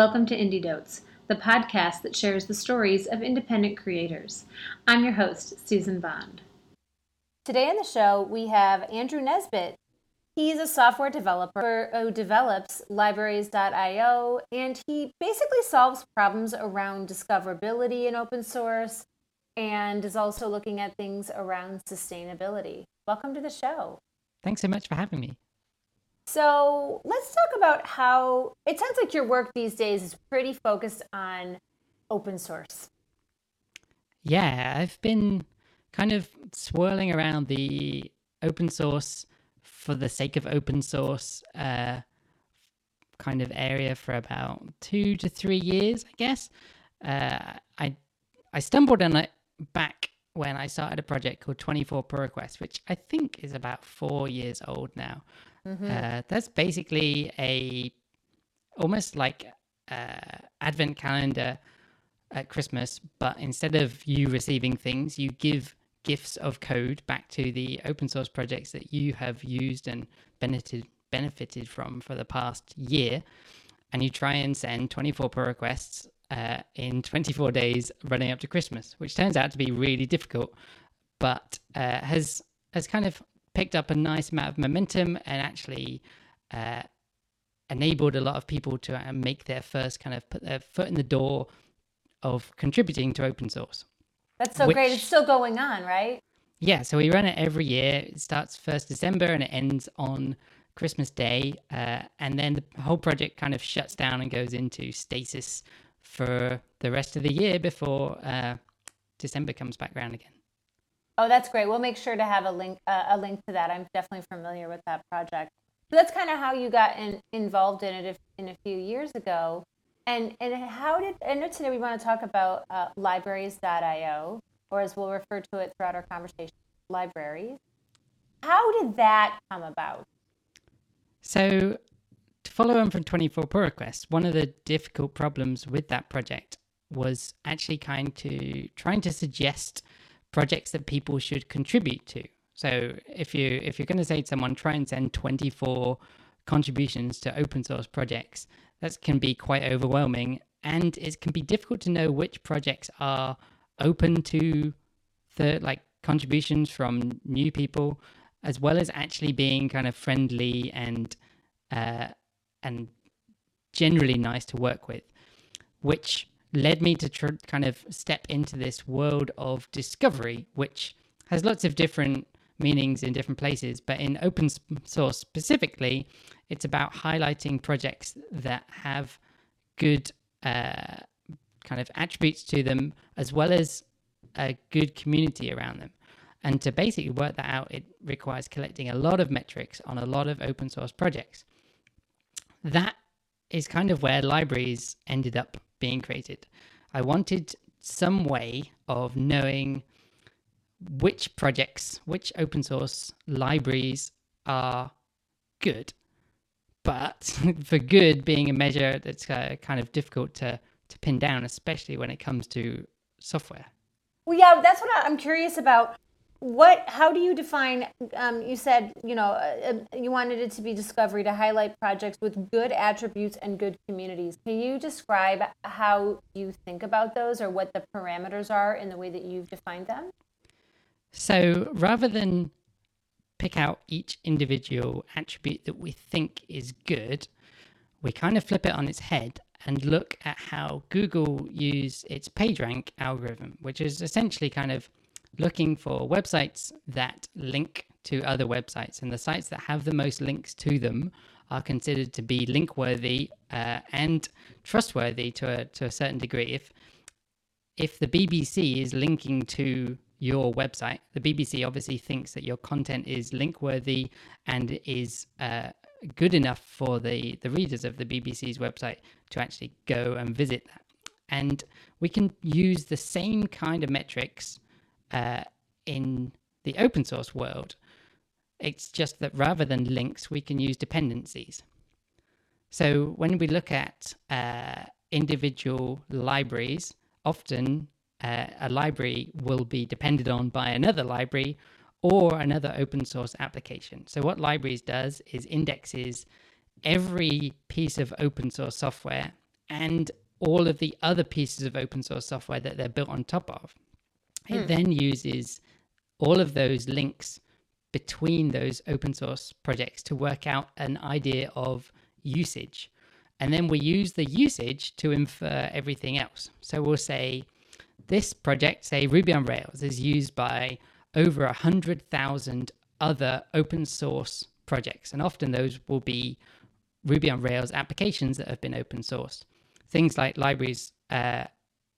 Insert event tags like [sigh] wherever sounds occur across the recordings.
Welcome to Indie Dotes, the podcast that shares the stories of independent creators. I'm your host, Susan Bond. Today on the show, we have Andrew Nesbitt. He's a software developer who develops libraries.io, and he basically solves problems around discoverability in open source and is also looking at things around sustainability. Welcome to the show. Thanks so much for having me. So let's talk about how it sounds like your work these days is pretty focused on open source. Yeah, I've been kind of swirling around the open source for the sake of open source uh, kind of area for about two to three years, I guess. Uh, I I stumbled on it back when I started a project called 24 Pull Requests, which I think is about four years old now. Mm-hmm. Uh, that's basically a almost like uh, advent calendar at Christmas, but instead of you receiving things, you give gifts of code back to the open source projects that you have used and benefited benefited from for the past year, and you try and send 24 pull requests uh, in 24 days running up to Christmas, which turns out to be really difficult, but uh, has has kind of picked up a nice amount of momentum and actually uh, enabled a lot of people to uh, make their first kind of put their foot in the door of contributing to open source. That's so which, great. It's still going on, right? Yeah. So we run it every year. It starts first December and it ends on Christmas Day, uh, and then the whole project kind of shuts down and goes into stasis for the rest of the year before uh, December comes back around again. Oh, that's great. We'll make sure to have a link uh, a link to that. I'm definitely familiar with that project. So that's kind of how you got in, involved in it in a few years ago. And and how did I know today we want to talk about uh, libraries.io, or as we'll refer to it throughout our conversation, libraries. How did that come about? So, to follow on from 24 pull requests, one of the difficult problems with that project was actually kind to trying to suggest projects that people should contribute to. So if you if you're going to say to someone, try and send 24 contributions to open source projects, that can be quite overwhelming, and it can be difficult to know which projects are open to the like contributions from new people, as well as actually being kind of friendly and uh, and generally nice to work with, which led me to tr- kind of step into this world of discovery, which has lots of different meanings in different places. But in open source specifically, it's about highlighting projects that have good uh, kind of attributes to them, as well as a good community around them. And to basically work that out, it requires collecting a lot of metrics on a lot of open source projects. That is kind of where libraries ended up being created. I wanted some way of knowing which projects, which open source libraries are good. But [laughs] for good being a measure that's uh, kind of difficult to, to pin down, especially when it comes to software. Well, yeah, that's what I'm curious about what how do you define um, you said you know uh, uh, you wanted it to be discovery to highlight projects with good attributes and good communities. Can you describe how you think about those or what the parameters are in the way that you've defined them? So rather than pick out each individual attribute that we think is good we kind of flip it on its head and look at how google use its pagerank algorithm which is essentially kind of looking for websites that link to other websites, and the sites that have the most links to them are considered to be link worthy uh, and trustworthy to a, to a certain degree. If if the BBC is linking to your website, the BBC obviously thinks that your content is link worthy and is uh, good enough for the, the readers of the BBC's website to actually go and visit that. And we can use the same kind of metrics uh, in the open source world. It's just that rather than links, we can use dependencies. So when we look at uh, individual libraries, often uh, a library will be depended on by another library or another open source application. So what libraries does is indexes every piece of open source software and all of the other pieces of open source software that they're built on top of. It then uses all of those links between those open source projects to work out an idea of usage. And then we use the usage to infer everything else. So we'll say this project, say Ruby on Rails, is used by over a hundred thousand other open source projects, and often those will be Ruby on Rails applications that have been open sourced. Things like libraries uh,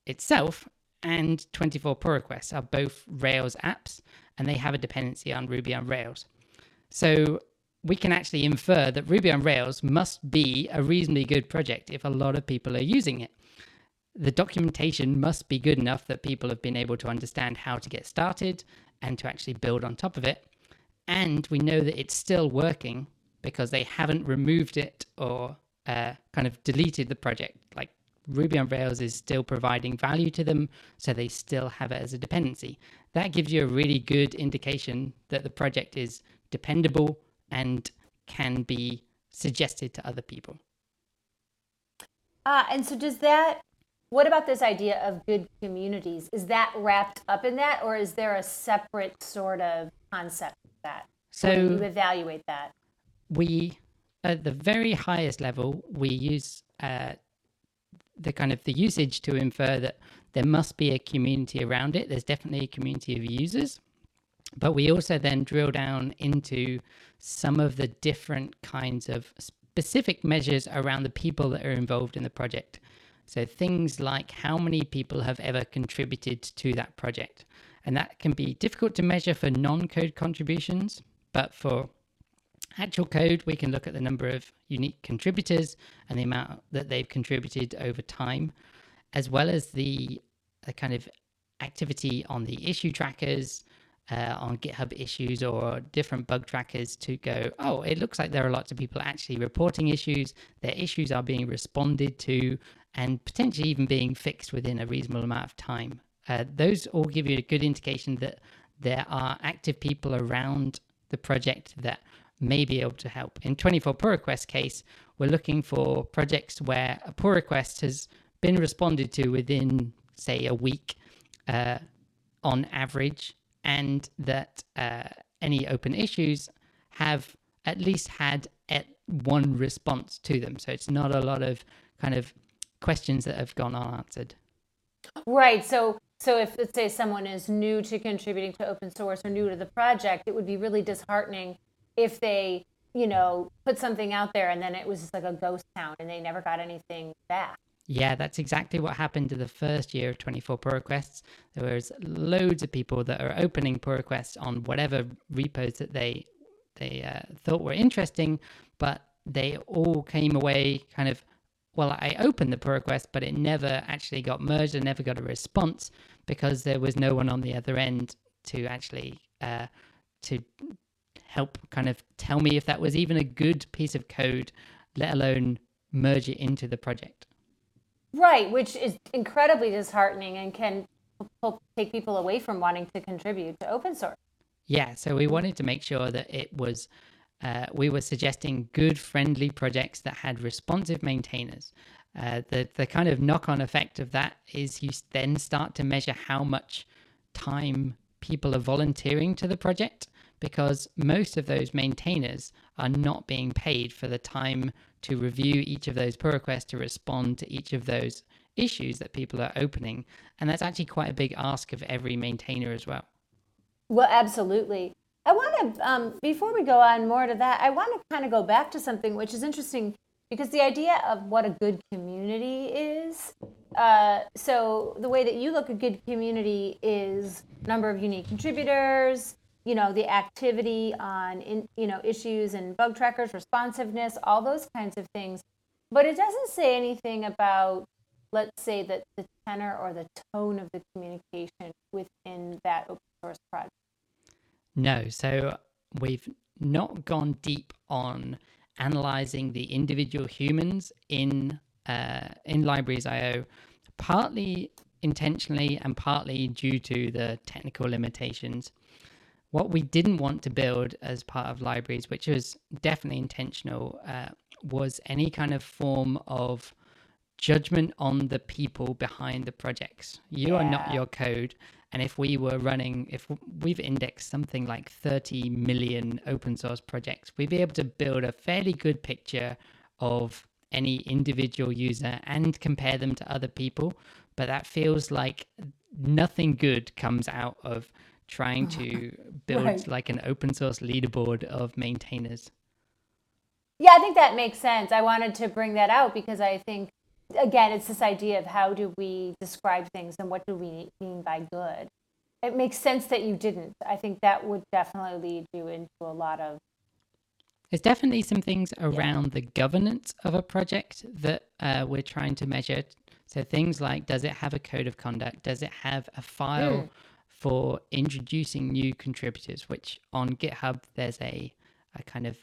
itself and 24 pull requests are both Rails apps, and they have a dependency on Ruby on Rails. So we can actually infer that Ruby on Rails must be a reasonably good project if a lot of people are using it. The documentation must be good enough that people have been able to understand how to get started and to actually build on top of it. And we know that it's still working because they haven't removed it or uh, kind of deleted the project. Like Ruby on Rails is still providing value to them, so they still have it as a dependency. That gives you a really good indication that the project is dependable and can be suggested to other people. Ah, and so does that? What about this idea of good communities? Is that wrapped up in that, or is there a separate sort of concept of that? So do you evaluate that? we, at the very highest level, we use uh, the kind of the usage to infer that there must be a community around it. There's definitely a community of users, but we also then drill down into some of the different kinds of specific measures around the people that are involved in the project. So things like how many people have ever contributed to that project. And that can be difficult to measure for non code contributions, but for actual code, we can look at the number of unique contributors and the amount that they've contributed over time, as well as the, the kind of activity on the issue trackers, uh, on GitHub issues or different bug trackers to go, oh, it looks like there are lots of people actually reporting issues. Their issues are being responded to and potentially even being fixed within a reasonable amount of time. Uh, those all give you a good indication that there are active people around the project that may be able to help. In 24 pull request case, we're looking for projects where a pull request has been responded to within, say, a week uh, on average, and that uh, any open issues have at least had at one response to them. So it's not a lot of kind of questions that have gone unanswered. Right. So so if let's say someone is new to contributing to open source or new to the project, it would be really disheartening if they, you know, put something out there and then it was just like a ghost town and they never got anything back. Yeah, that's exactly what happened to the first year of 24 pull requests. There was loads of people that are opening pull requests on whatever repos that they they uh, thought were interesting, but they all came away kind of, well, I opened the pull request, but it never actually got merged and never got a response because there was no one on the other end to actually uh, to help kind of tell me if that was even a good piece of code, let alone merge it into the project. Right, which is incredibly disheartening and can take people away from wanting to contribute to open source. Yeah, so we wanted to make sure that it was, uh, we were suggesting good, friendly projects that had responsive maintainers. Uh, the the kind of knock on effect of that is you then start to measure how much time people are volunteering to the project because most of those maintainers are not being paid for the time to review each of those pull requests to respond to each of those issues that people are opening and that's actually quite a big ask of every maintainer as well Well, absolutely. I want to, um, before we go on more to that, I want to kind of go back to something which is interesting because the idea of what a good community is. Uh, so the way that you look at good community is number of unique contributors, you know, the activity on, in, you know, issues and bug trackers, responsiveness, all those kinds of things. But it doesn't say anything about, let's say, that the tenor or the tone of the communication within that open source project. No, so we've not gone deep on analyzing the individual humans in uh, in libraries IO, partly intentionally and partly due to the technical limitations. What we didn't want to build as part of libraries, which was definitely intentional, uh, was any kind of form of judgment on the people behind the projects. You are not your code. And if we were running, if we've indexed something like 30 million open source projects, we'd be able to build a fairly good picture of any individual user and compare them to other people. But that feels like nothing good comes out of trying to [laughs] build Right. like an open source leaderboard of maintainers. Yeah, I think that makes sense. I wanted to bring that out because I think, again, it's this idea of how do we describe things and what do we mean by good. It makes sense that you didn't. I think that would definitely lead you into a lot of. There's definitely some things around the governance of a project that uh, we're trying to measure. So things like, does it have a code of conduct? Does it have a file for introducing new contributors? Which on GitHub there's a, a kind of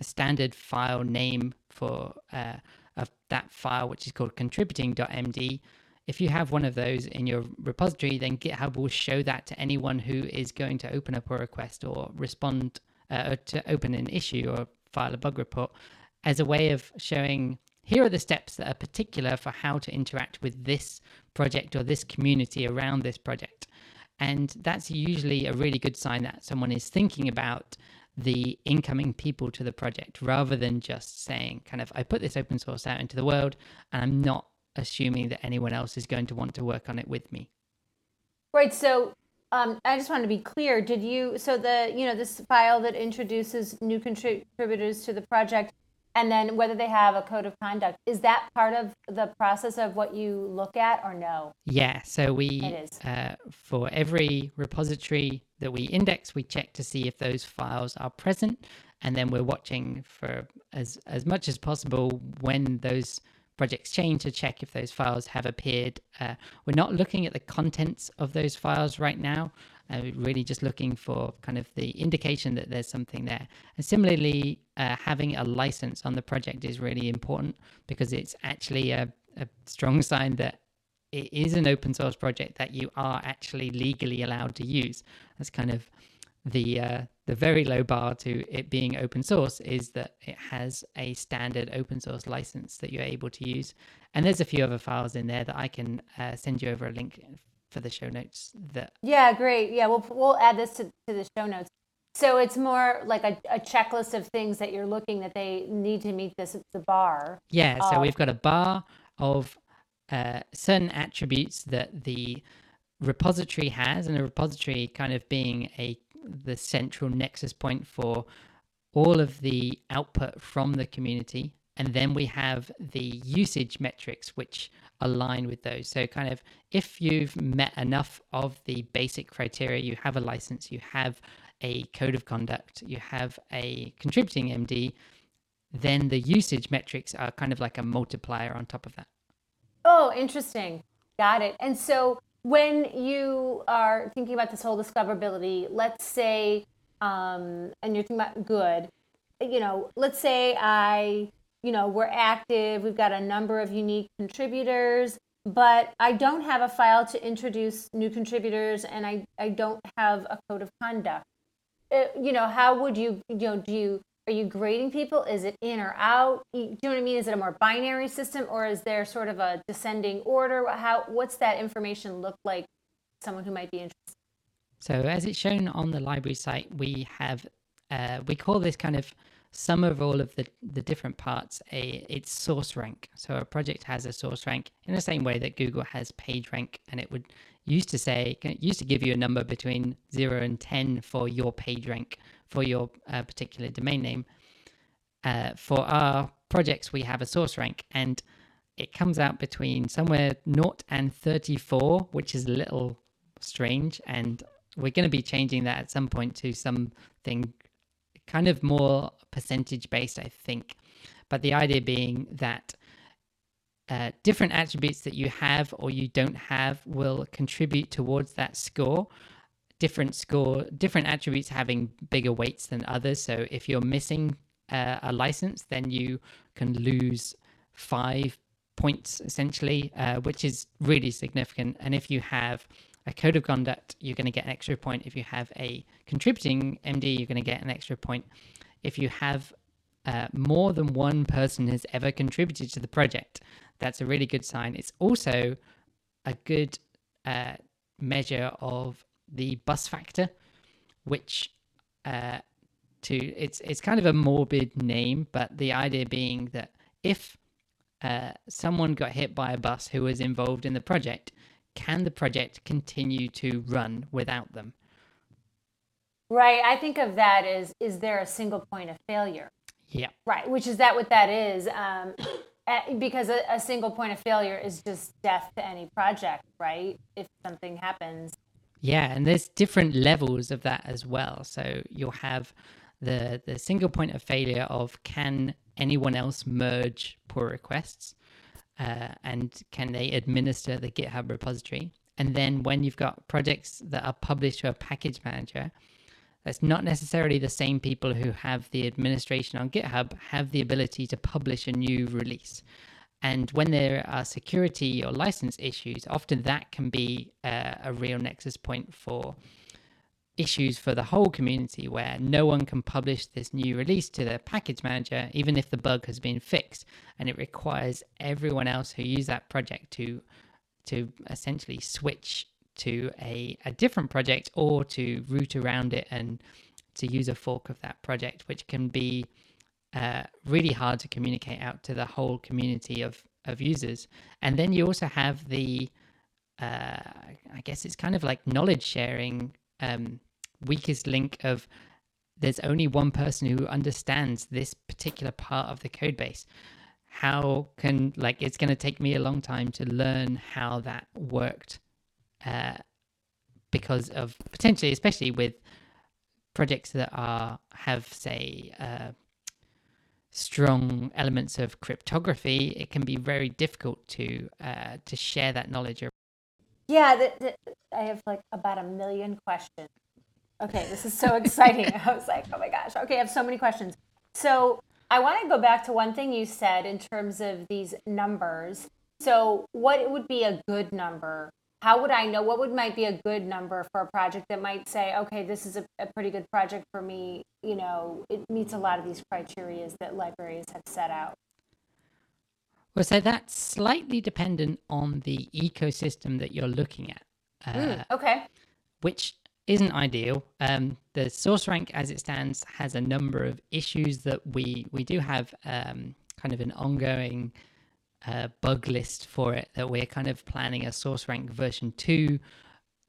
a standard file name for uh, of that file, which is called contributing.md. If you have one of those in your repository, then GitHub will show that to anyone who is going to open up a request or respond uh, or to open an issue or file a bug report as a way of showing here are the steps that are particular for how to interact with this project or this community around this project. And that's usually a really good sign that someone is thinking about the incoming people to the project rather than just saying, kind of, I put this open source out into the world and I'm not assuming that anyone else is going to want to work on it with me. Right. So um, I just want to be clear. Did you, so the, you know, this file that introduces new contributors to the project and then whether they have a code of conduct, is that part of the process of what you look at or no? Yeah, so we It is. Uh, for every repository that we index, we check to see if those files are present, and then we're watching for as as much as possible when those projects change to check if those files have appeared. Uh, we're not looking at the contents of those files right now. Uh, really just looking for kind of the indication that there's something there. And similarly, uh, having a license on the project is really important because it's actually a, a strong sign that it is an open source project that you are actually legally allowed to use. That's kind of the uh, the very low bar to it being open source is that it has a standard open source license that you're able to use. And there's a few other files in there that I can uh, send you over a link for the show notes. That Yeah, great. Yeah, we'll, we'll add this to, to the show notes. So it's more like a, a checklist of things that you're looking that they need to meet this the bar. yeah, so Uh, we've got a bar of uh, certain attributes that the repository has, and a repository kind of being a the central nexus point for all of the output from the community. And then we have the usage metrics, which align with those. So, kind of, if you've met enough of the basic criteria, you have a license, you have a code of conduct, you have a contributing MD, then the usage metrics are kind of like a multiplier on top of that. Oh, interesting. Got it. And so when you are thinking about this whole discoverability, let's say, um, and you're thinking about good, you know, let's say I, you know, we're active, we've got a number of unique contributors, but I don't have a file to introduce new contributors and I, I don't have a code of conduct. Uh, you know, how would you, you know, do you, are you grading people? Is it in or out? Do you know what I mean? Is it a more binary system or is there sort of a descending order? How, what's that information look like? Someone who might be interested. So as it's shown on the library site, we have uh, we call this kind of sum of all of the, the different parts a its source rank. So a project has a source rank in the same way that Google has page rank, and it would used to say used to give you a number between zero and ten for your page rank for your uh, particular domain name. Uh, for our projects, we have a source rank, and it comes out between somewhere 0 and 34, which is a little strange. And we're going to be changing that at some point to something kind of more percentage based, I think. But the idea being that uh, different attributes that you have or you don't have will contribute towards that score. Different score, different attributes having bigger weights than others. So if you're missing uh, a license, then you can lose five points essentially, uh, which is really significant. And if you have a code of conduct, you're going to get an extra point. If you have a contributing MD, you're going to get an extra point. If you have uh, more than one person has ever contributed to the project. That's a really good sign. It's also a good uh, measure of the bus factor, which uh, to it's it's kind of a morbid name, but the idea being that if uh, someone got hit by a bus who was involved in the project, can the project continue to run without them? Right. I think of that as is there a single point of failure? Yeah. Right. Which is that what that is? Um, because a, a, single point of failure is just death to any project, right? If something happens. Yeah, and there's different levels of that as well. So you'll have the the single point of failure of can anyone else merge pull requests, uh, and can they administer the GitHub repository? And then when you've got projects that are published to a package manager, that's not necessarily the same people who have the administration on GitHub have the ability to publish a new release. And when there are security or license issues, often that can be uh, a real nexus point for issues for the whole community where no one can publish this new release to the package manager, even if the bug has been fixed. And it requires everyone else who use that project to to essentially switch to a, a different project or to route around it and to use a fork of that project, which can be uh, really hard to communicate out to the whole community of, of users. And then you also have the, uh, I guess it's kind of like knowledge sharing um, weakest link of there's only one person who understands this particular part of the code base. How can, like, it's going to take me a long time to learn how that worked uh, because of potentially, especially with projects that are have say uh, strong elements of cryptography, it can be very difficult to uh, to share that knowledge. Yeah, the, the, I have like about a million questions. Okay, this is so [laughs] exciting. I was like, oh my gosh. Okay, I have so many questions. So I want to go back to one thing you said in terms of these numbers. So, what would be a good number how would I know what would might be a good number for a project that might say, okay, this is a, a pretty good project for me. You know, it meets a lot of these criteria that libraries have set out. Well, so that's slightly dependent on the ecosystem that you're looking at. Uh, mm, okay. Which isn't ideal. Um, the source rank, as it stands, has a number of issues that we we do have um, kind of an ongoing uh, bug list for it that we're kind of planning a source rank version 2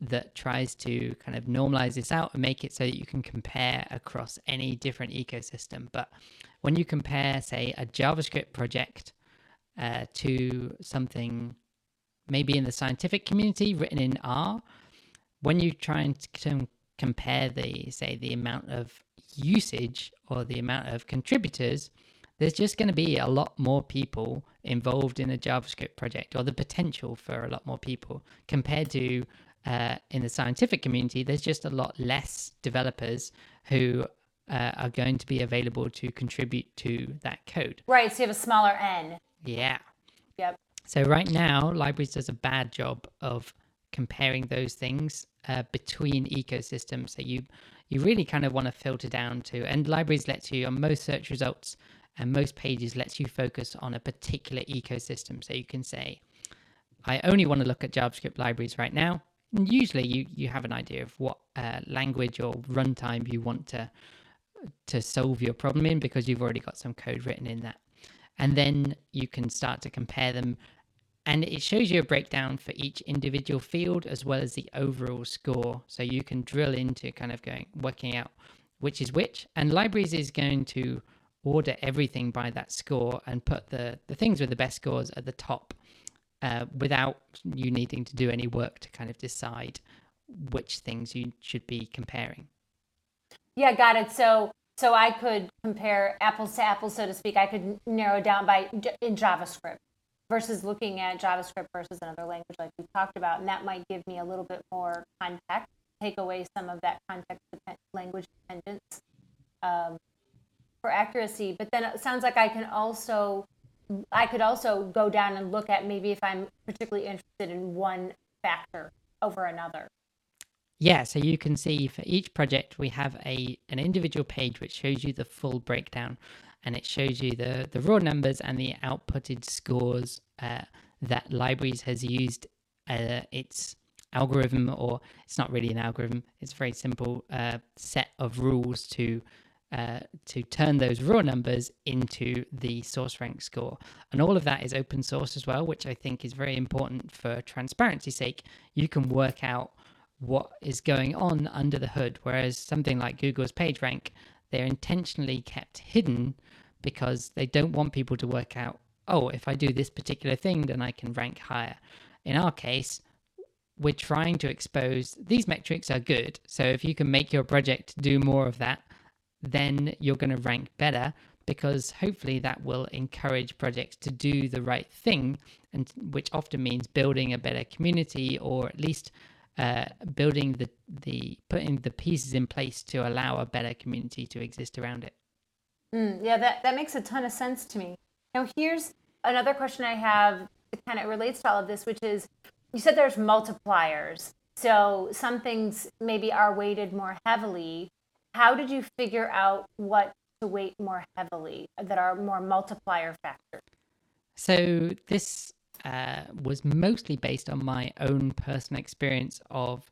that tries to kind of normalize this out and make it so that you can compare across any different ecosystem. But when you compare, say, a JavaScript project uh, to something maybe in the scientific community written in R, when you try and compare the, say, the amount of usage or the amount of contributors, there's just going to be a lot more people involved in a JavaScript project, or the potential for a lot more people compared to uh, in the scientific community. There's just a lot less developers who uh, are going to be available to contribute to that code. Right. So you have a smaller N. Yeah. Yep. So right now, libraries does a bad job of comparing those things uh, between ecosystems. So you you really kind of want to filter down to, and libraries lets you on most search results and most pages lets you focus on a particular ecosystem. So you can say, I only want to look at JavaScript libraries right now. And usually you, you have an idea of what uh, language or runtime you want to to solve your problem in because you've already got some code written in that. And then you can start to compare them and it shows you a breakdown for each individual field as well as the overall score. So you can drill into kind of going working out which is which. And libraries is going to order everything by that score and put the, the things with the best scores at the top uh, without you needing to do any work to kind of decide which things you should be comparing. Yeah, got it. So so I could compare apples to apples, so to speak. I could narrow down by in JavaScript versus looking at JavaScript versus another language like we talked about, and that might give me a little bit more context, take away some of that context language dependence um, for accuracy, but then it sounds like I can also I could also go down and look at maybe if I'm particularly interested in one factor over another. Yeah, so you can see for each project we have a an individual page which shows you the full breakdown. And it shows you the the raw numbers and the outputted scores uh, that libraries has used uh, its algorithm, or it's not really an algorithm. It's a very simple uh, set of rules to uh, to turn those raw numbers into the source rank score. And all of that is open source as well, which I think is very important for transparency sake. You can work out what is going on under the hood, whereas something like Google's PageRank, they're intentionally kept hidden because they don't want people to work out, oh, if I do this particular thing, then I can rank higher. In our case, we're trying to expose these metrics are good. So if you can make your project do more of that, then you're going to rank better because hopefully that will encourage projects to do the right thing and which often means building a better community or at least uh, building the the putting the pieces in place to allow a better community to exist around it. Mm, yeah that, that makes a ton of sense to me. Now here's another question i have that kind of relates to all of this which is you said there's multipliers. So some things maybe are weighted more heavily. How did you figure out what to weight more heavily that are more multiplier factors? So this uh, was mostly based on my own personal experience of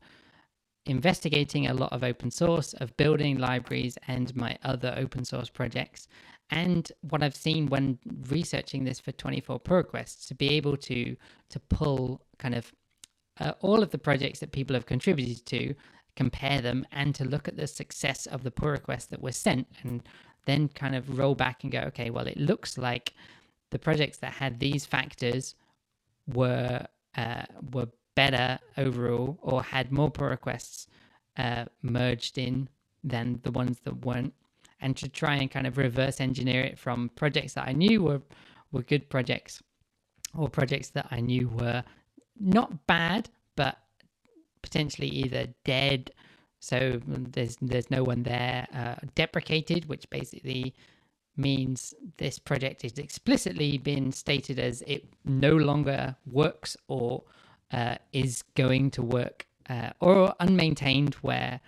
investigating a lot of open source, of building libraries and my other open source projects. And what I've seen when researching this for 24 pull requests, to be able to to pull kind of uh, all of the projects that people have contributed to compare them and to look at the success of the pull requests that were sent and then kind of roll back and go, okay, well, it looks like the projects that had these factors were uh, were better overall or had more pull requests uh, merged in than the ones that weren't, and to try and kind of reverse engineer it from projects that I knew were were good projects or projects that I knew were not bad but potentially either dead, so there's there's no one there, uh, deprecated, which basically means this project is explicitly been stated as it no longer works or uh, is going to work, uh, or unmaintained, where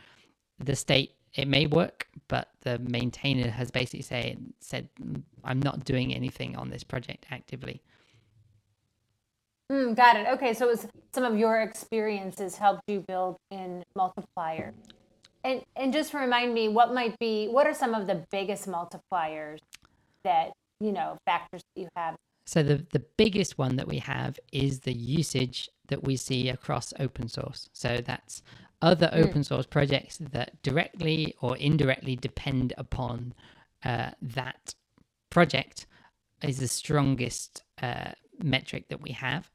the state it may work, but the maintainer has basically say, said, I'm not doing anything on this project actively. Mm, got it. Okay, so it was some of your experiences helped you build in multiplier. And and just remind me, what might be what are some of the biggest multipliers that you know factors that you have? So the the biggest one that we have is the usage that we see across open source. So that's other mm. open source projects that directly or indirectly depend upon uh, that project is the strongest uh, metric that we have.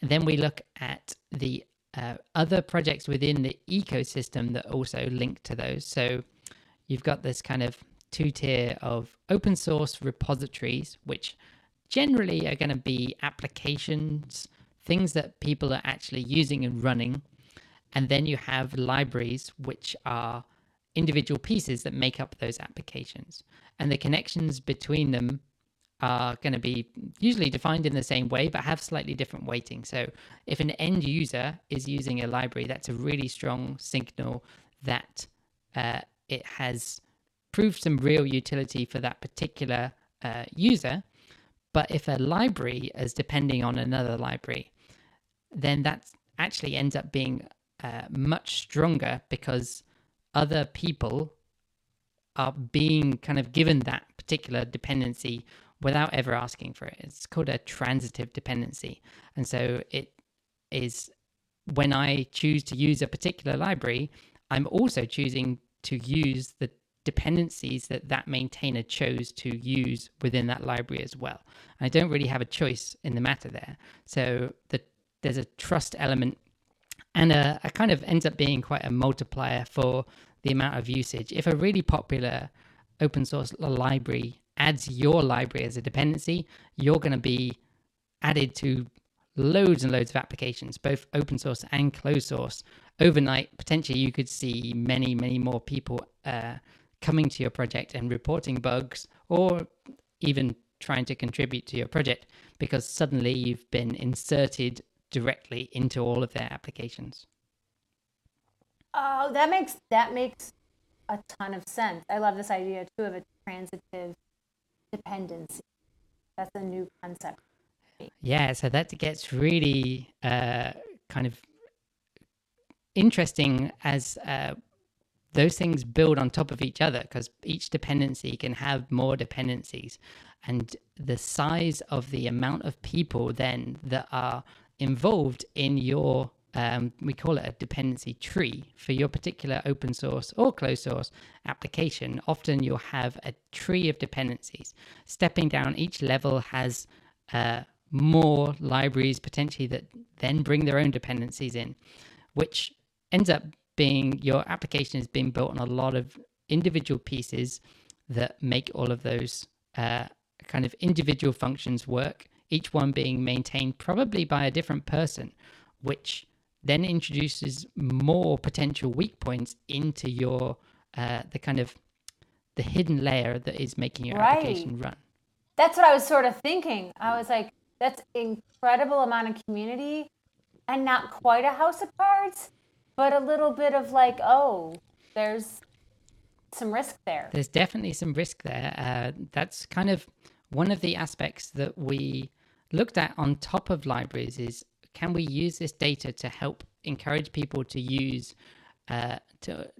And then we look at the uh, other projects within the ecosystem that also link to those. So you've got this kind of two tier of open source repositories, which generally are going to be applications, things that people are actually using and running. And then you have libraries, which are individual pieces that make up those applications. And the connections between them are going to be usually defined in the same way but have slightly different weighting. So if an end user is using a library, that's a really strong signal that uh, it has proved some real utility for that particular uh, user. But if a library is depending on another library, then that actually ends up being uh, much stronger because other people are being kind of given that particular dependency without ever asking for it. It's called a transitive dependency. And so it is when I choose to use a particular library, I'm also choosing to use the dependencies that that maintainer chose to use within that library as well. And I don't really have a choice in the matter there. So the, there's a trust element and a, a kind of ends up being quite a multiplier for the amount of usage. If a really popular open source library adds your library as a dependency, you're going to be added to loads and loads of applications, both open source and closed source. Overnight, potentially, you could see many, many more people uh, coming to your project and reporting bugs or even trying to contribute to your project because suddenly you've been inserted directly into all of their applications. Oh, that makes that makes a ton of sense. I love this idea too of a transitive dependency. That's a new concept. Yeah, so that gets really uh, kind of interesting as uh, those things build on top of each other because each dependency can have more dependencies. And the size of the amount of people then that are involved in your um, we call it a dependency tree for your particular open source or closed source application. Often you'll have a tree of dependencies. Stepping down each level has uh, more libraries potentially that then bring their own dependencies in, which ends up being your application is being built on a lot of individual pieces that make all of those uh, kind of individual functions work, each one being maintained probably by a different person, which then introduces more potential weak points into your uh, the kind of the hidden layer that is making your Right. application run. That's what I was sort of thinking. I was like, that's incredible amount of community and not quite a house of cards, but a little bit of like, oh, there's some risk there. There's definitely some risk there. Uh, that's kind of one of the aspects that we looked at on top of libraries is can we use this data to help encourage people to use uh, to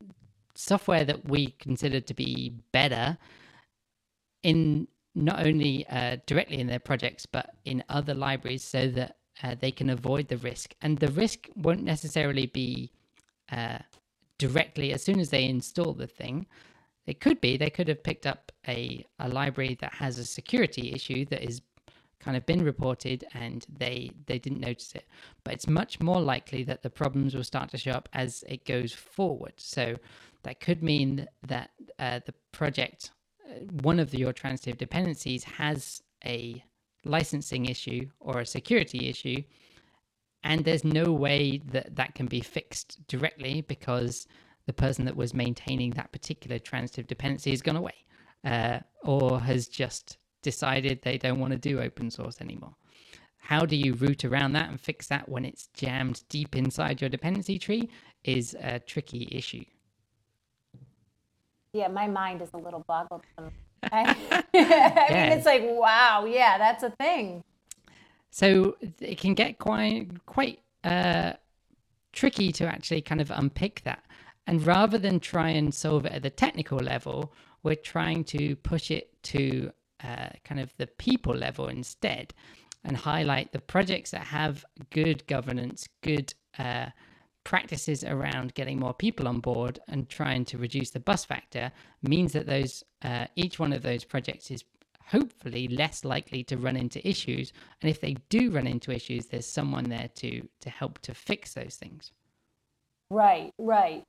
software that we consider to be better in not only uh, directly in their projects but in other libraries so that uh, they can avoid the risk? And the risk won't necessarily be uh, directly as soon as they install the thing. It could be they could have picked up a, a library that has a security issue that is kind of been reported and they they didn't notice it. But it's much more likely that the problems will start to show up as it goes forward. So that could mean that uh, the project uh, one of the, your transitive dependencies has a licensing issue or a security issue and there's no way that that can be fixed directly because the person that was maintaining that particular transitive dependency has gone away uh, or has just decided they don't want to do open source anymore. How do you route around that and fix that when it's jammed deep inside your dependency tree is a tricky issue. Yeah, my mind is a little boggled. [laughs] I, I [laughs] mean, it's like, wow, yeah, that's a thing. So it can get quite quite uh, tricky to actually kind of unpick that. And rather than try and solve it at the technical level, we're trying to push it to uh, kind of the people level instead and highlight the projects that have good governance, good uh, practices around getting more people on board and trying to reduce the bus factor means that those uh, each one of those projects is hopefully less likely to run into issues and if they do run into issues there's someone there to to help to fix those things Right, right.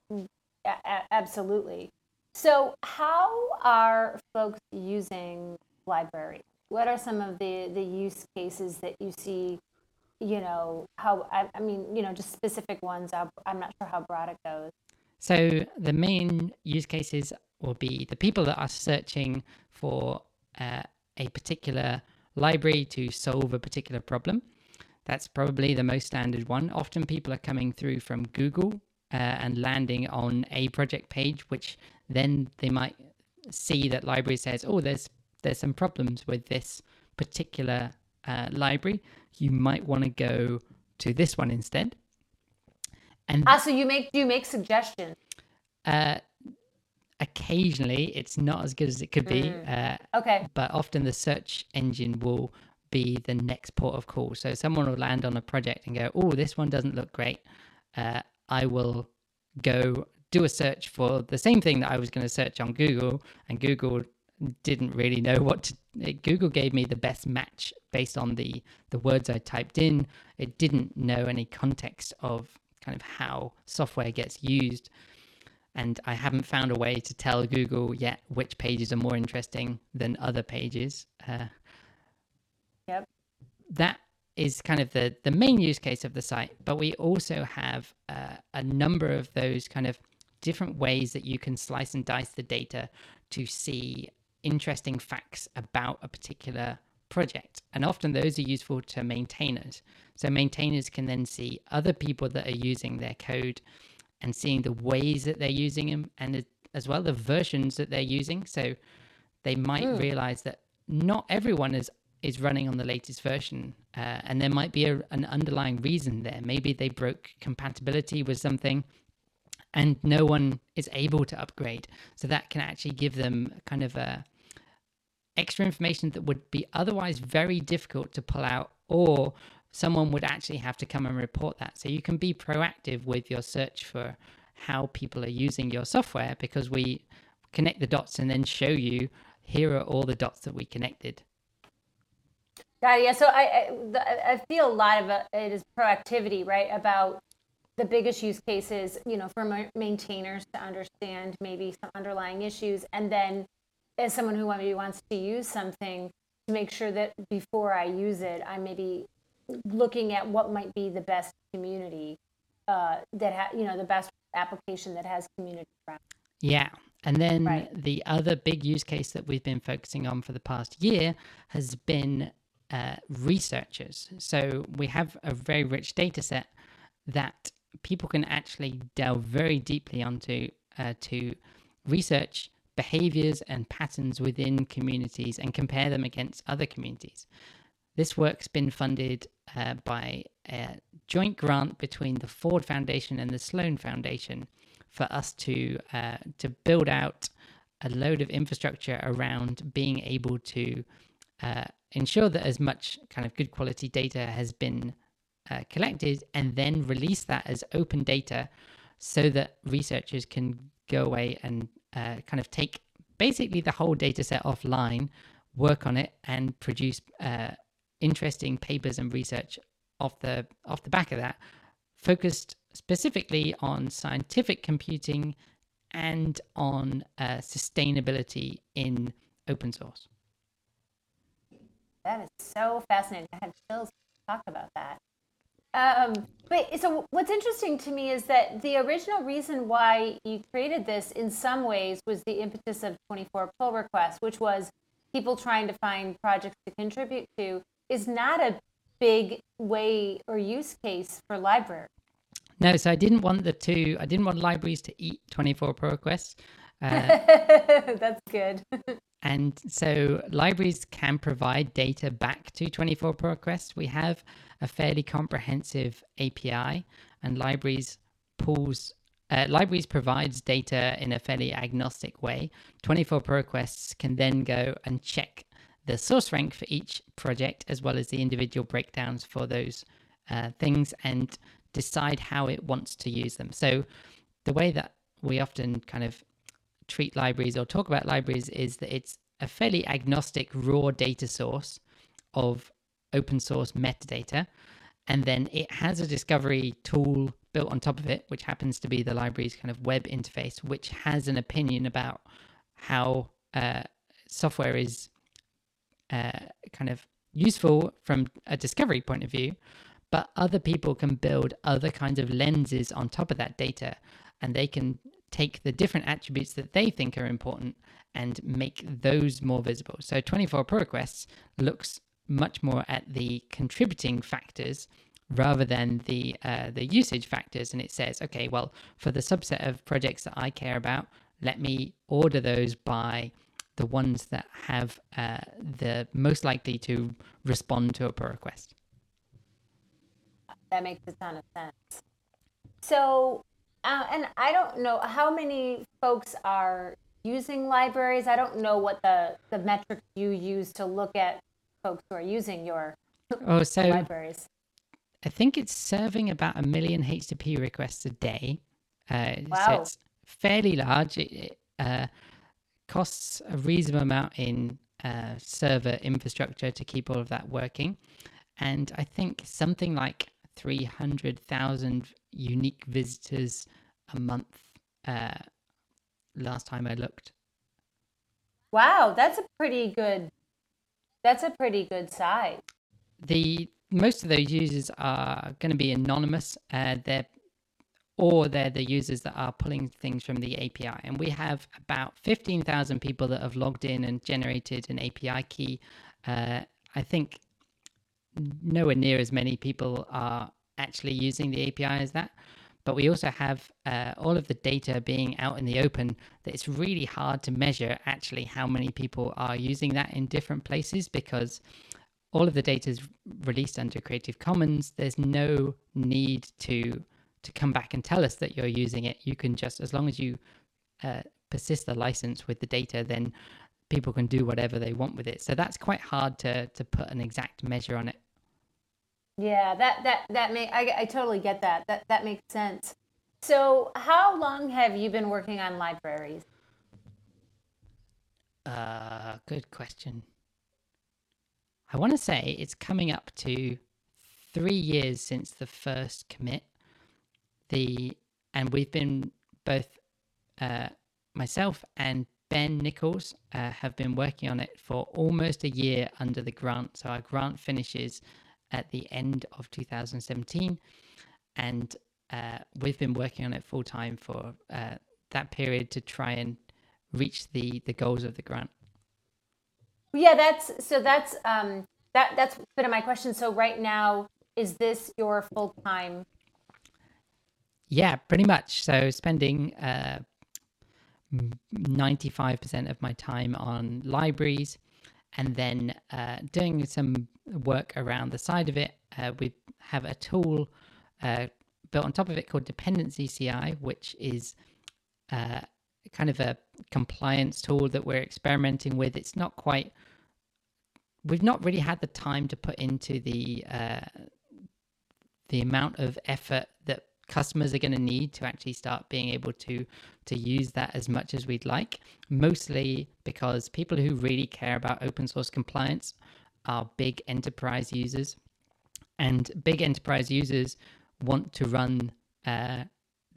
A- absolutely. So, how are folks using library? What are some of the, the use cases that you see? You know, how, I, I mean, you know, just specific ones. I'm not sure how broad it goes. So the main use cases will be the people that are searching for uh, a particular library to solve a particular problem. That's probably the most standard one. Often people are coming through from Google uh, and landing on a project page, which then they might see that library says, "Oh, there's there's some problems with this particular uh, library. You might want to go to this one instead." And Ah, so you make do you make suggestions? uh, occasionally, it's not as good as it could be, uh, Okay. but often the search engine will be the next port of call. So someone will land on a project and go, "Oh, this one doesn't look great." Uh, I will go do a search for the same thing that I was going to search on Google, and Google didn't really know what to. It, Google gave me the best match based on the the words I typed in. It didn't know any context of kind of how software gets used and I haven't found a way to tell Google yet which pages are more interesting than other pages. Uh, Yep. that is kind of the the main use case of the site, but we also have uh, a number of those kind of different ways that you can slice and dice the data to see interesting facts about a particular project. And often those are useful to maintainers. So maintainers can then see other people that are using their code and seeing the ways that they're using them and as- well the versions that they're using. So they might realize that not everyone is is running on the latest version, uh, and there might be a, an underlying reason there. Maybe they broke compatibility with something, and no one is able to upgrade. So that can actually give them kind of a extra information that would be otherwise very difficult to pull out, or someone would actually have to come and report that. So you can be proactive with your search for how people are using your software because we connect the dots and then show you here are all the dots that we connected. Got it. Yeah. So I, I, I feel a lot of it is proactivity, right? About the biggest use cases, you know, for maintainers to understand maybe some underlying issues, and then as someone who maybe wants to use something, to make sure that before I use it, I maybe looking at what might be the best community uh, that ha- you know the best application that has community around. Yeah. And then right. the other big use case that we've been focusing on for the past year has been uh, researchers. So we have a very rich data set that people can actually delve very deeply onto uh, to research behaviors and patterns within communities and compare them against other communities. This work's been funded uh, by a joint grant between the Ford Foundation and the Sloan Foundation for us to uh, to build out a load of infrastructure around being able to uh, ensure that as much kind of good quality data has been uh, collected and then release that as open data so that researchers can go away and uh, kind of take basically the whole data set offline, work on it, and produce uh, interesting papers and research off the off the back of that, focused specifically on scientific computing and on uh, sustainability in open source. That is so fascinating. I had chills to talk about that. Um, but so what's interesting to me is that the original reason why you created this in some ways was the impetus of 24 pull requests, which was people trying to find projects to contribute to, is not a big way or use case for library. No, so I didn't want the two. I didn't want libraries to eat 24 pull requests. [laughs] Uh, That's good. [laughs] and so libraries can provide data back to 24 pull requests. We have a fairly comprehensive API, and libraries pulls. Uh, libraries provides data in a fairly agnostic way. 24 pull requests can then go and check the SourceRank for each project as well as the individual breakdowns for those uh, things and decide how it wants to use them. So the way that we often kind of treat libraries or talk about libraries is that it's a fairly agnostic raw data source of open source metadata. And then it has a discovery tool built on top of it, which happens to be the library's kind of web interface, which has an opinion about how uh, software is uh, kind of useful from a discovery point of view. But other people can build other kinds of lenses on top of that data, and they can take the different attributes that they think are important and make those more visible. So 24 pull requests looks much more at the contributing factors rather than the uh, the usage factors. And it says okay well for the subset of projects that i care about let me order those by the ones that have uh, the most likely to respond to a pull request. That makes a ton of sense. So uh, and i don't know how many folks are using libraries? I don't know what the the metrics you use to look at folks who are using your oh, so libraries? I think it's serving about a million HTTP requests a day. Uh, wow. So it's fairly large. It, it uh, costs a reasonable amount in uh, server infrastructure to keep all of that working. And I think something like 300,000 unique visitors a month uh, last time I looked. Wow, that's a pretty good that's a pretty good size. The most of those users are going to be anonymous. Uh, they're or they're the users that are pulling things from the API. And we have about 15,000 people that have logged in and generated an API key. Uh, I think nowhere near as many people are actually using the API as that. But we also have uh, all of the data being out in the open that it's really hard to measure actually how many people are using that in different places because all of the data is released under Creative Commons. There's no need to to come back and tell us that you're using it. You can just, as long as you uh, persist the license with the data, then people can do whatever they want with it. So that's quite hard to to put an exact measure on it. Yeah, that that that may I, I totally get that. That that makes sense. So, how long have you been working on libraries? Uh, good question. I want to say it's coming up to three years since the first commit. The and we've been both uh, myself and Ben Nickolls uh, have been working on it for almost a year under the grant. So our grant finishes at the end of 2017, and uh, we've been working on it full time for uh, that period to try and reach the the goals of the grant. Yeah, that's so. That's um that that's a bit of my question. So right now, is this your full time? Yeah, pretty much. So spending uh, 95% of my time on libraries and then uh, doing some work around the side of it. Uh, we have a tool uh, built on top of it called Dependency CI, which is uh, kind of a compliance tool that we're experimenting with. It's not quite, we've not really had the time to put into the uh, the amount of effort that customers are going to need to actually start being able to to use that as much as we'd like mostly because people who really care about open source compliance are big enterprise users. And big enterprise users want to run uh,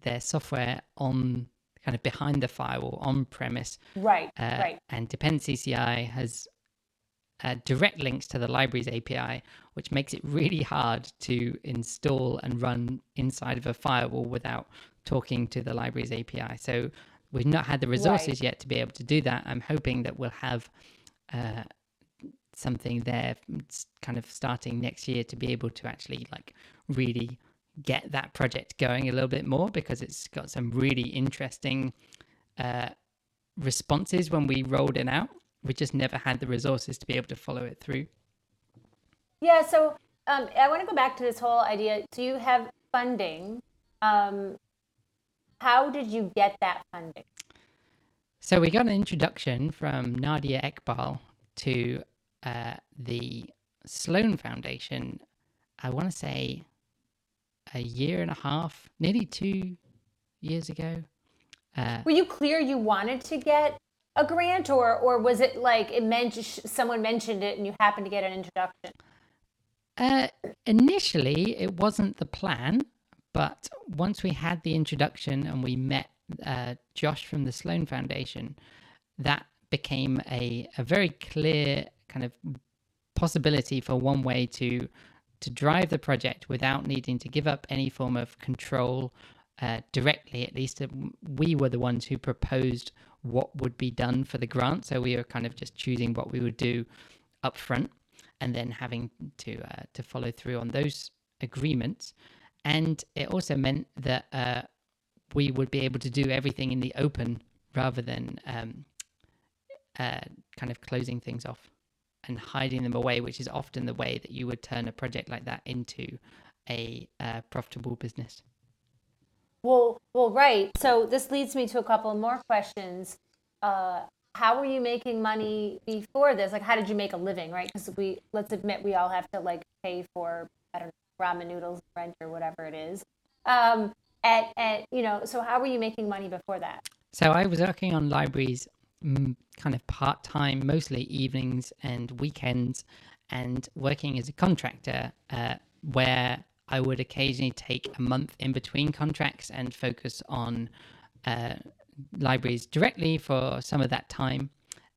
their software on kind of behind the firewall on premise right uh, right. and dependency ci has uh, direct links to the library's API, which makes it really hard to install and run inside of a firewall without talking to the library's API. So we've not had the resources Right. yet to be able to do that. I'm hoping that we'll have uh, something there, kind of starting next year, to be able to actually like really get that project going a little bit more because it's got some really interesting uh, responses when we rolled it out. We just never had the resources to be able to follow it through. Yeah, so um, I want to go back to this whole idea. So you have funding. Um, how did you get that funding? So we got an introduction from Nadia Eghbal to uh, the Sloan Foundation. I want to say a year and a half, nearly two years ago. Uh, Were you clear you wanted to get a grant, or or was it like it meant someone mentioned it and you happened to get an introduction? Uh, initially, it wasn't the plan, but once we had the introduction and we met uh, Josh from the Sloan Foundation, that became a, a very clear kind of possibility for one way to to drive the project without needing to give up any form of control uh, directly. At least uh, we were the ones who proposed what would be done for the grant, so we were kind of just choosing what we would do up front and then having to uh, to follow through on those agreements. And it also meant that uh, we would be able to do everything in the open rather than um, uh, kind of closing things off and hiding them away, which is often the way that you would turn a project like that into a uh, profitable business. Well, well, right. So this leads me to a couple more questions. Uh, how were you making money before this? Like, how did you make a living, right? Because we, let's admit, we all have to like pay for, I don't know, ramen noodles, rent, or whatever it is. Um, and, and you know, so how were you making money before that? So I was working on libraries mm, kind of part time, mostly evenings and weekends, and working as a contractor uh, where I would occasionally take a month in between contracts and focus on uh, libraries directly for some of that time.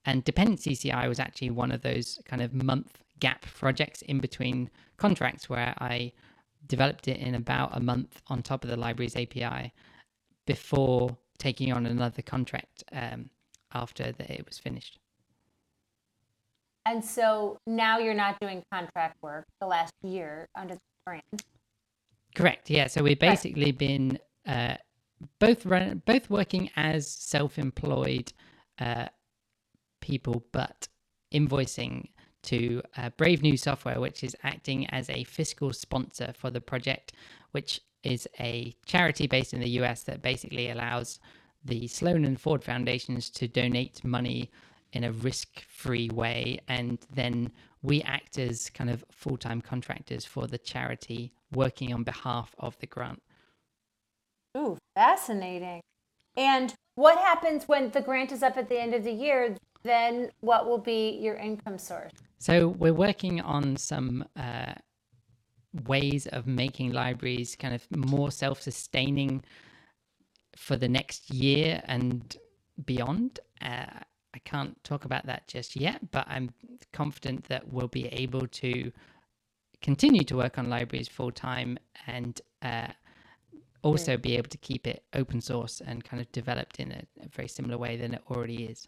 And Dependency CI was actually one of those kind of month gap projects in between contracts where I developed it in about a month on top of the libraries API before taking on another contract um, after that it was finished. And so now you're not doing contract work the last year under the grant. Correct. Yeah. So we've basically been uh, both run, both working as self-employed uh, people, but invoicing to uh, Brave New Software, which is acting as a fiscal sponsor for the project, which is a charity based in the US that basically allows the Sloan and Ford foundations to donate money in a risk free way. And then we act as kind of full time contractors for the charity working on behalf of the grant. Ooh, fascinating. And what happens when the grant is up at the end of the year? Then what will be your income source? So we're working on some uh, ways of making libraries kind of more self-sustaining for the next year and beyond. Uh, I can't talk about that just yet, but I'm confident that we'll be able to continue to work on libraries full time and uh, also be able to keep it open source and kind of developed in a, a very similar way than it already is.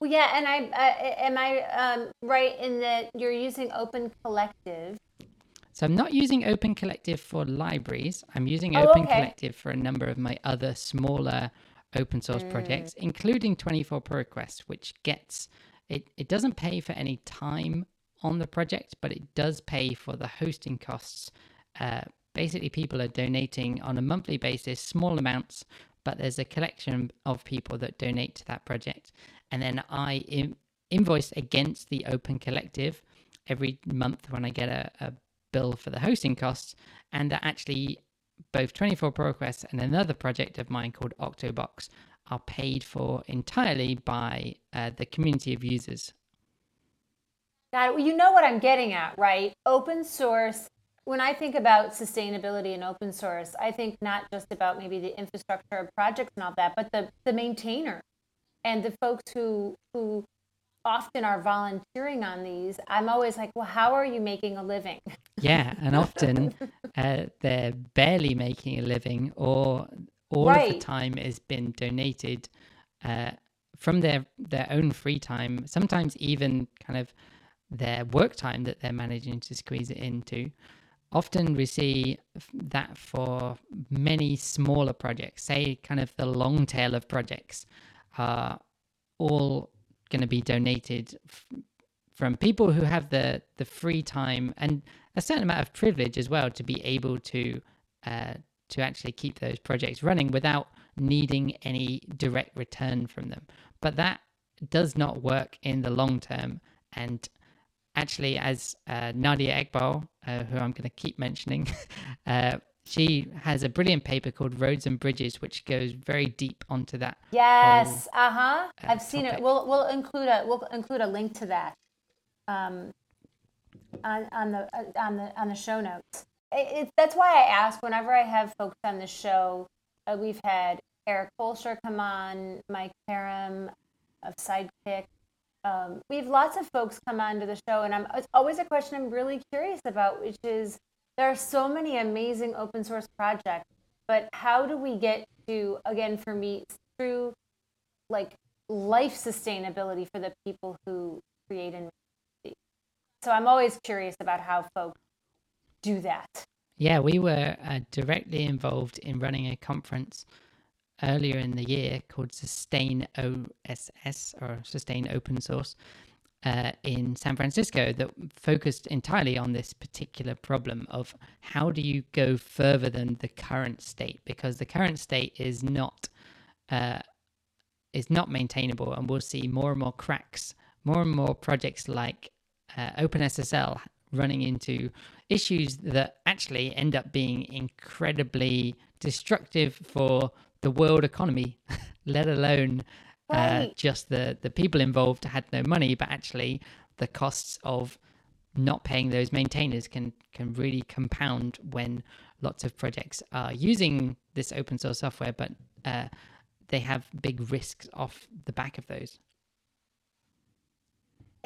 Well, yeah, and I uh, am I um, right in that you're using Open Collective. So I'm not using Open Collective for libraries. I'm using Oh, Open okay. Collective for a number of my other smaller open source Mm. projects, including 24 pull request, which gets it. It doesn't pay for any time on the project, but it does pay for the hosting costs. Uh, basically, people are donating on a monthly basis, small amounts, but there's a collection of people that donate to that project, and then I in- invoice against the Open Collective every month when I get a, a bill for the hosting costs, and that actually both 24 Pull Requests and another project of mine called Octobox are paid for entirely by uh, the community of users. Got it. Well, you know what I'm getting at, right? Open source. When I think about sustainability and open source, I think not just about maybe the infrastructure of projects and all that, but the, the maintainer and the folks who who often are volunteering on these. I'm always like, well, how are you making a living? Yeah, and [laughs] often uh, they're barely making a living, or all of the time has been donated uh, from their their own free time. Sometimes even kind of their work time that they're managing to squeeze it into. Often we see that for many smaller projects, say kind of the long tail of projects, are all going to be donated f- from people who have the the free time and a certain amount of privilege as well to be able to uh, to actually keep those projects running without needing any direct return from them. But that does not work in the long term. And actually, as uh, Nadia Eghbal, uh, who I'm going to keep mentioning, [laughs] uh, she has a brilliant paper called Roads and Bridges, which goes very deep onto that. Yes, uh huh. uh, I've seen it. We'll we'll include a we'll include a link to that um, on on the uh, on the on the show notes. It, it, that's why I ask whenever I have folks on the show. Uh, we've had Eric Bolsher come on, Mike Perham of Sidekiq. Um, we have lots of folks come on to the show, and I'm it's always a question I'm really curious about, which is there are so many amazing open source projects, but how do we get to again for me true like life sustainability for the people who create and make so i'm always curious about how folks do that. Yeah, we were uh, directly involved in running a conference earlier in the year called Sustain OSS or Sustain Open Source uh, in San Francisco that focused entirely on this particular problem of how do you go further than the current state? Because the current state is not uh, is not maintainable and we'll see more and more cracks more and more projects like uh, OpenSSL running into issues that actually end up being incredibly destructive for the world economy, [laughs] let alone uh, Right. just the, the people involved had no money, but actually the costs of not paying those maintainers can can really compound when lots of projects are using this open source software, but uh, they have big risks off the back of those.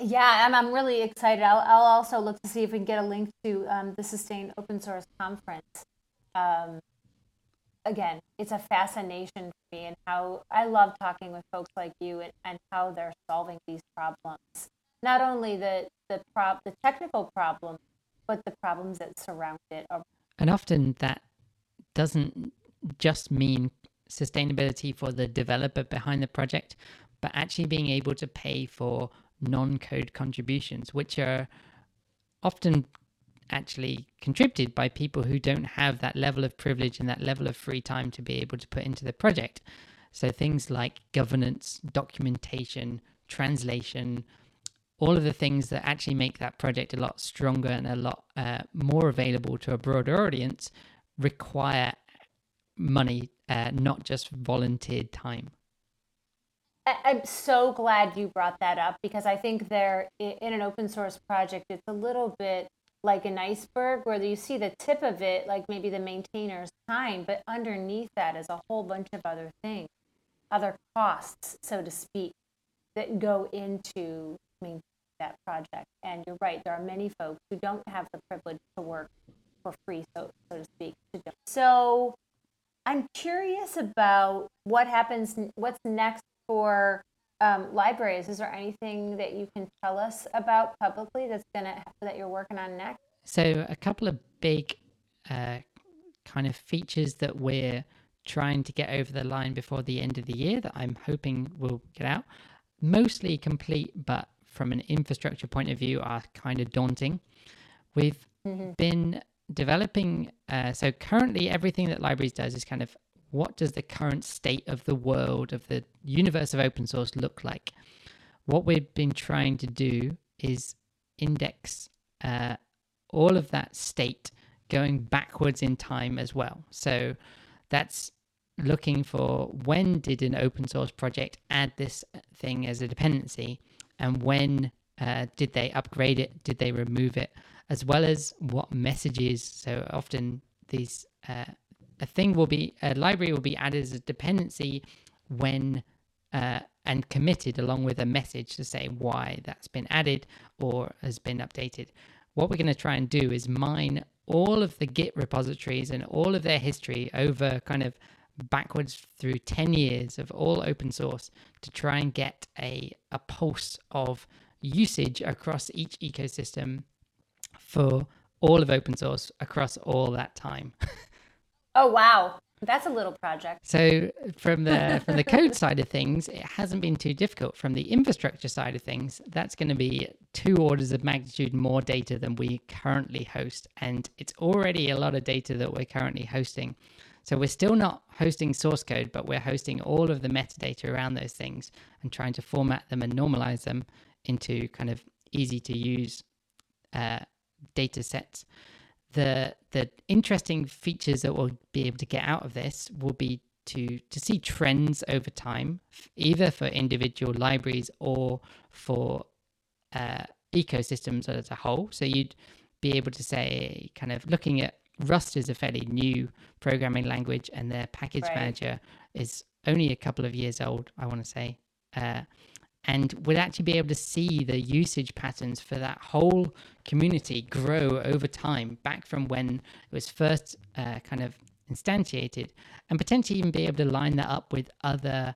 yeah and i'm really excited i'll, I'll also look to see if we can get a link to um, the sustain open source conference um, again it's a fascination for me and how i love talking with folks like you and, and how they're solving these problems. Not only the the the technical problem but the problems that surround it and often that doesn't just mean sustainability for the developer behind the project, but actually being able to pay for non code contributions, which are often actually contributed by people who don't have that level of privilege and that level of free time to be able to put into the project. So things like governance, documentation, translation, all of the things that actually make that project a lot stronger and a lot uh, more available to a broader audience require money, uh, not just volunteered time. I'm so glad you brought that up because I think there in an open source project, it's a little bit like an iceberg where you see the tip of it, like maybe the maintainer's time, but underneath that is a whole bunch of other things, other costs, so to speak, that go into maintaining that project. And you're right, there are many folks who don't have the privilege to work for free, so so to speak. So I'm curious about what happens, what's next for um, libraries. Is there anything that you can tell us about publicly that's gonna that you're working on next? So a couple of big uh, kind of features that we're trying to get over the line before the end of the year that I'm hoping will get out. Mostly complete, but from an infrastructure point of view, are kind of daunting. We've mm-hmm. been developing. Uh, so currently, everything that libraries does is kind of what does the current state of the world of the universe of open source look like? What we've been trying to do is index uh, all of that state going backwards in time as well. So that's looking for when did an open source project add this thing as a dependency and when uh, did they upgrade it? Did they remove it? as well as what messages. So often these uh, a thing will be a library will be added as a dependency when uh, and committed along with a message to say why that's been added or has been updated. What we're going to try and do is mine all of the Git repositories and all of their history over kind of backwards through 10 years of all open source to try and get a, a pulse of usage across each ecosystem for all of open source across all that time. [laughs] oh wow. That's a little project. So from the from the code side of things, it hasn't been too difficult. From the infrastructure side of things, that's going to be two orders of magnitude more data than we currently host, and it's already a lot of data that we're currently hosting. So we're still not hosting source code, but we're hosting all of the metadata around those things and trying to format them and normalize them into kind of easy to use uh, data sets. The the interesting features that we'll be able to get out of this will be to to see trends over time, either for individual libraries or for uh, ecosystems as a whole. So you'd be able to say, kind of looking at Rust is a fairly new programming language, and their package right. manager is only a couple of years old. I want to say. Uh, and would actually be able to see the usage patterns for that whole community grow over time back from when it was first uh, kind of instantiated and potentially even be able to line that up with other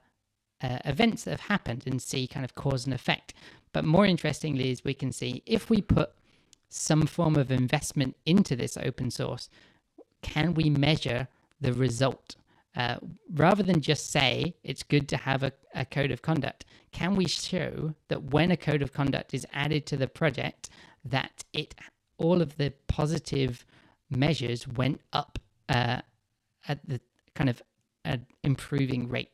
uh, events that have happened and see kind of cause and effect. But more interestingly is we can see if we put some form of investment into this open source can we measure the result uh, rather than just say it's good to have a, a code of conduct, can we show that when a code of conduct is added to the project, that it all of the positive measures went up uh, at the kind of improving rate?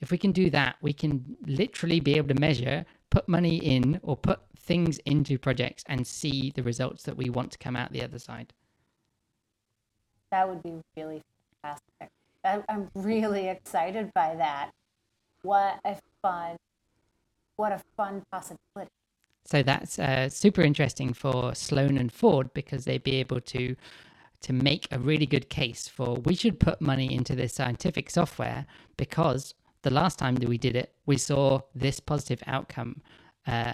If we can do that, we can literally be able to measure, put money in, or put things into projects and see the results that we want to come out the other side. That would be really fantastic. I'm really excited by that. What a fun, what a fun possibility. So that's uh, super interesting for Sloan and Ford because they'd be able to to make a really good case for we should put money into this scientific software because the last time that we did it, we saw this positive outcome. Uh,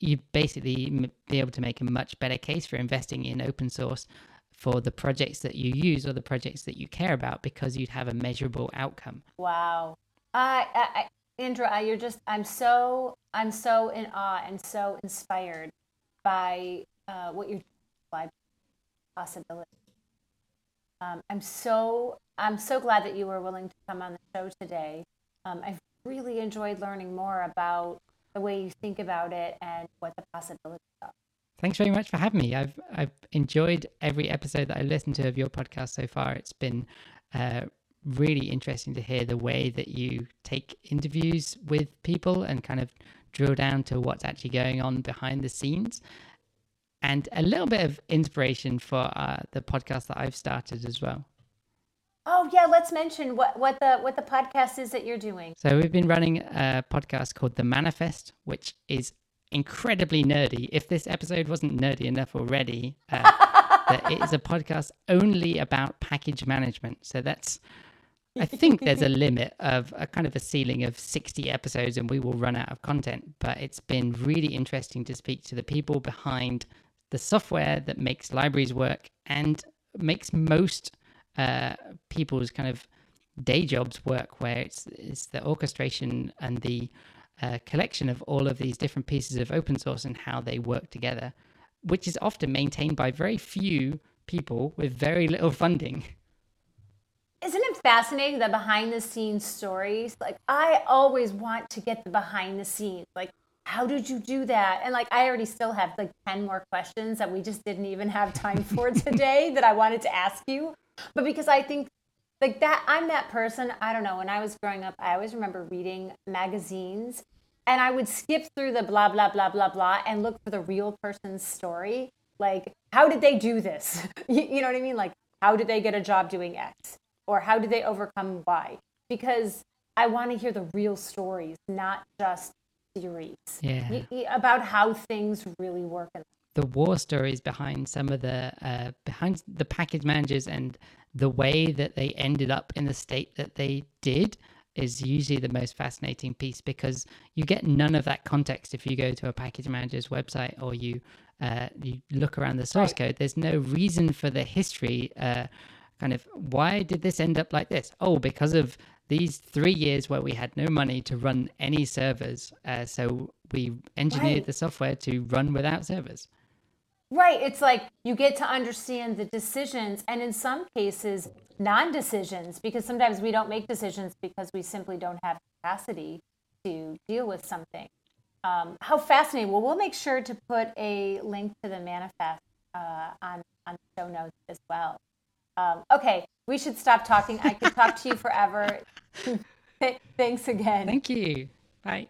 you basically be able to make a much better case for investing in open source for the projects that you use or the projects that you care about because you'd have a measurable outcome. Wow. I, I, Andrew, you're just, I'm so, I'm so in awe and so inspired by uh, what you're by possibility. Um, I'm so I'm so glad that you were willing to come on the show today. Um, I've really enjoyed learning more about the way you think about it and what the possibilities are. Thanks very much for having me. I've I've enjoyed every episode that I listened to of your podcast so far. It's been uh, really interesting to hear the way that you take interviews with people and kind of drill down to what's actually going on behind the scenes and a little bit of inspiration for uh, the podcast that I've started as well. Oh yeah, let's mention what what the what the podcast is that you're doing. So we've been running a podcast called The Manifest, which is incredibly nerdy. If this episode wasn't nerdy enough already, uh, [laughs] that it is a podcast only about package management. So that's I think there's a [laughs] limit of a kind of a ceiling of 60 episodes and we will run out of content. But it's been really interesting to speak to the people behind the software that makes libraries work and makes most uh, people's kind of day jobs work, where it's, it's the orchestration and the uh, collection of all of these different pieces of open source and how they work together, which is often maintained by very few people with very little funding. Isn't it fascinating the behind the scenes stories? Like, I always want to get the behind the scenes. Like, how did you do that? And like, I already still have like 10 more questions that we just didn't even have time for [laughs] today that I wanted to ask you. But because I think like that, I'm that person. I don't know. When I was growing up, I always remember reading magazines and I would skip through the blah, blah, blah, blah, blah and look for the real person's story. Like, how did they do this? [laughs] you, you know what I mean? Like, how did they get a job doing X? Or how did they overcome Y? Because I want to hear the real stories, not just theories yeah. about how things really work. The war stories behind some of the uh, behind the package managers and the way that they ended up in the state that they did is usually the most fascinating piece because you get none of that context if you go to a package manager's website or you uh, you look around the source right. code. There's no reason for the history. Uh, kind of why did this end up like this? Oh, because of these three years where we had no money to run any servers. Uh, so we engineered right. the software to run without servers. Right. It's like you get to understand the decisions, and in some cases, non decisions, because sometimes we don't make decisions because we simply don't have capacity to deal with something. Um, how fascinating. Well, we'll make sure to put a link to the manifest uh, on, on show notes as well. Um, okay, we should stop talking. I could talk to you forever. [laughs] Thanks again. Thank you. Bye.